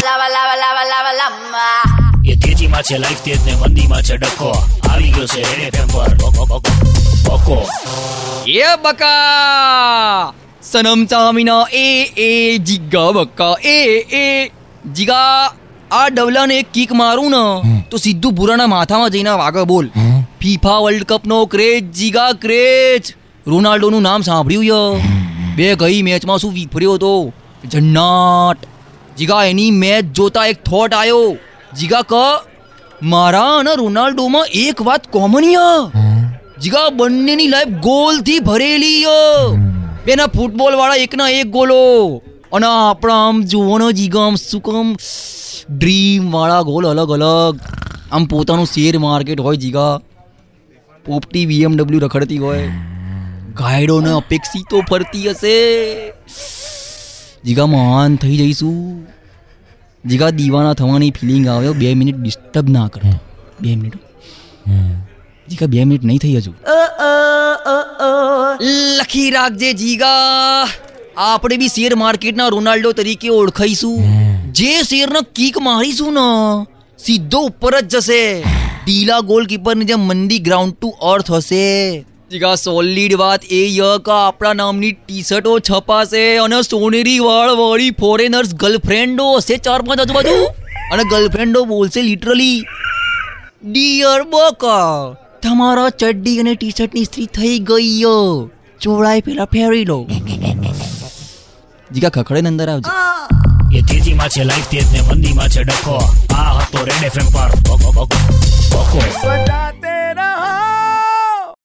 lava, લાવા લાવા લાવા lava. એ તેજીમાં છે લાઈફ તેજ ને મંદીમાં છે ડખો. આવી ગયો છે રેડે ટેમ્પર પર. બકો બકો બકો. એ બકા! સનમ ચામીનો એ એ જીગા બકા એ એ. જીગા આ ડવલાને એક કિક મારું ને તો સીધું ભૂરાના માથામાં જઈને વાગે બોલ. ફીફા વર્લ્ડ કપ નો ક્રેઝ જીગા ક્રેઝ. રોનાલ્ડોનું નામ સાંભળ્યું ય? બે ગઈ મેચમાં શું વિફર્યો હતો જન્નાટ. જીગા, એની મેચ જોતા એક થોટ આવ્યો જીગા ક, મારા અને રોનાલ્ડોમાં એક વાત કોમન જીગા, બંનેની લાઈફ ગોલથી ભરેલી ય. બેના ફૂટબોલ વાળા એકના એક ગોલો. અને આપણા આમ જુઓનો જીગા, આમ શું કામ? ડ્રીમ વાળા ગોલ અલગ અલગ. આમ પોતાનું શેર માર્કેટ હોય જીગા. પોપટી બીએમડબલ્યુ રખડતી હોય. ગાયડોને અપેક્ષિતો ફરતી હશે. જીગા મહાન થઈ જઈશું જીગા દીવાના થવાની ફિલિંગ આવ્યો બે મિનિટ ડિસ્ટર્બ ના કરો બે મિનિટ જીગા બે મિનિટ નહીં થઈ હજુ લખી રાખજે જીગા આપણે બી શેર માર્કેટના રોનાલ્ડો તરીકે ઓળખાઈશું જે શેરનો કિક મારીશું ને સીધો ઉપર જ જશે ઢીલા ગોલકીપરની જેમ મંદી ગ્રાઉન્ડ ટુ અર્થ હશે જીગા સોલિડ વાત એ ય કે આપણા નામની ટી શર્ટો છપાશે અને સોનેરી વાળ વાળી ફોરેનર્સ ગર્લફ્રેન્ડો હશે ચાર પાંચ આજુબાજુ. અને ગર્લફ્રેન્ડો બોલશે લિટરલી ડિયર બકા, તમારા ચડ્ડી અને ટી શર્ટની સ્ત્રી થઈ ગઈ યો. ચોળાઈ પેલા ફેરી લો. જીગા ખખડે અંદર આવજો. એ તેજીમાં છે લાઈફ તેજ ને મંદીમાં છે ડખો આ હતો રેડ એફએમ પર.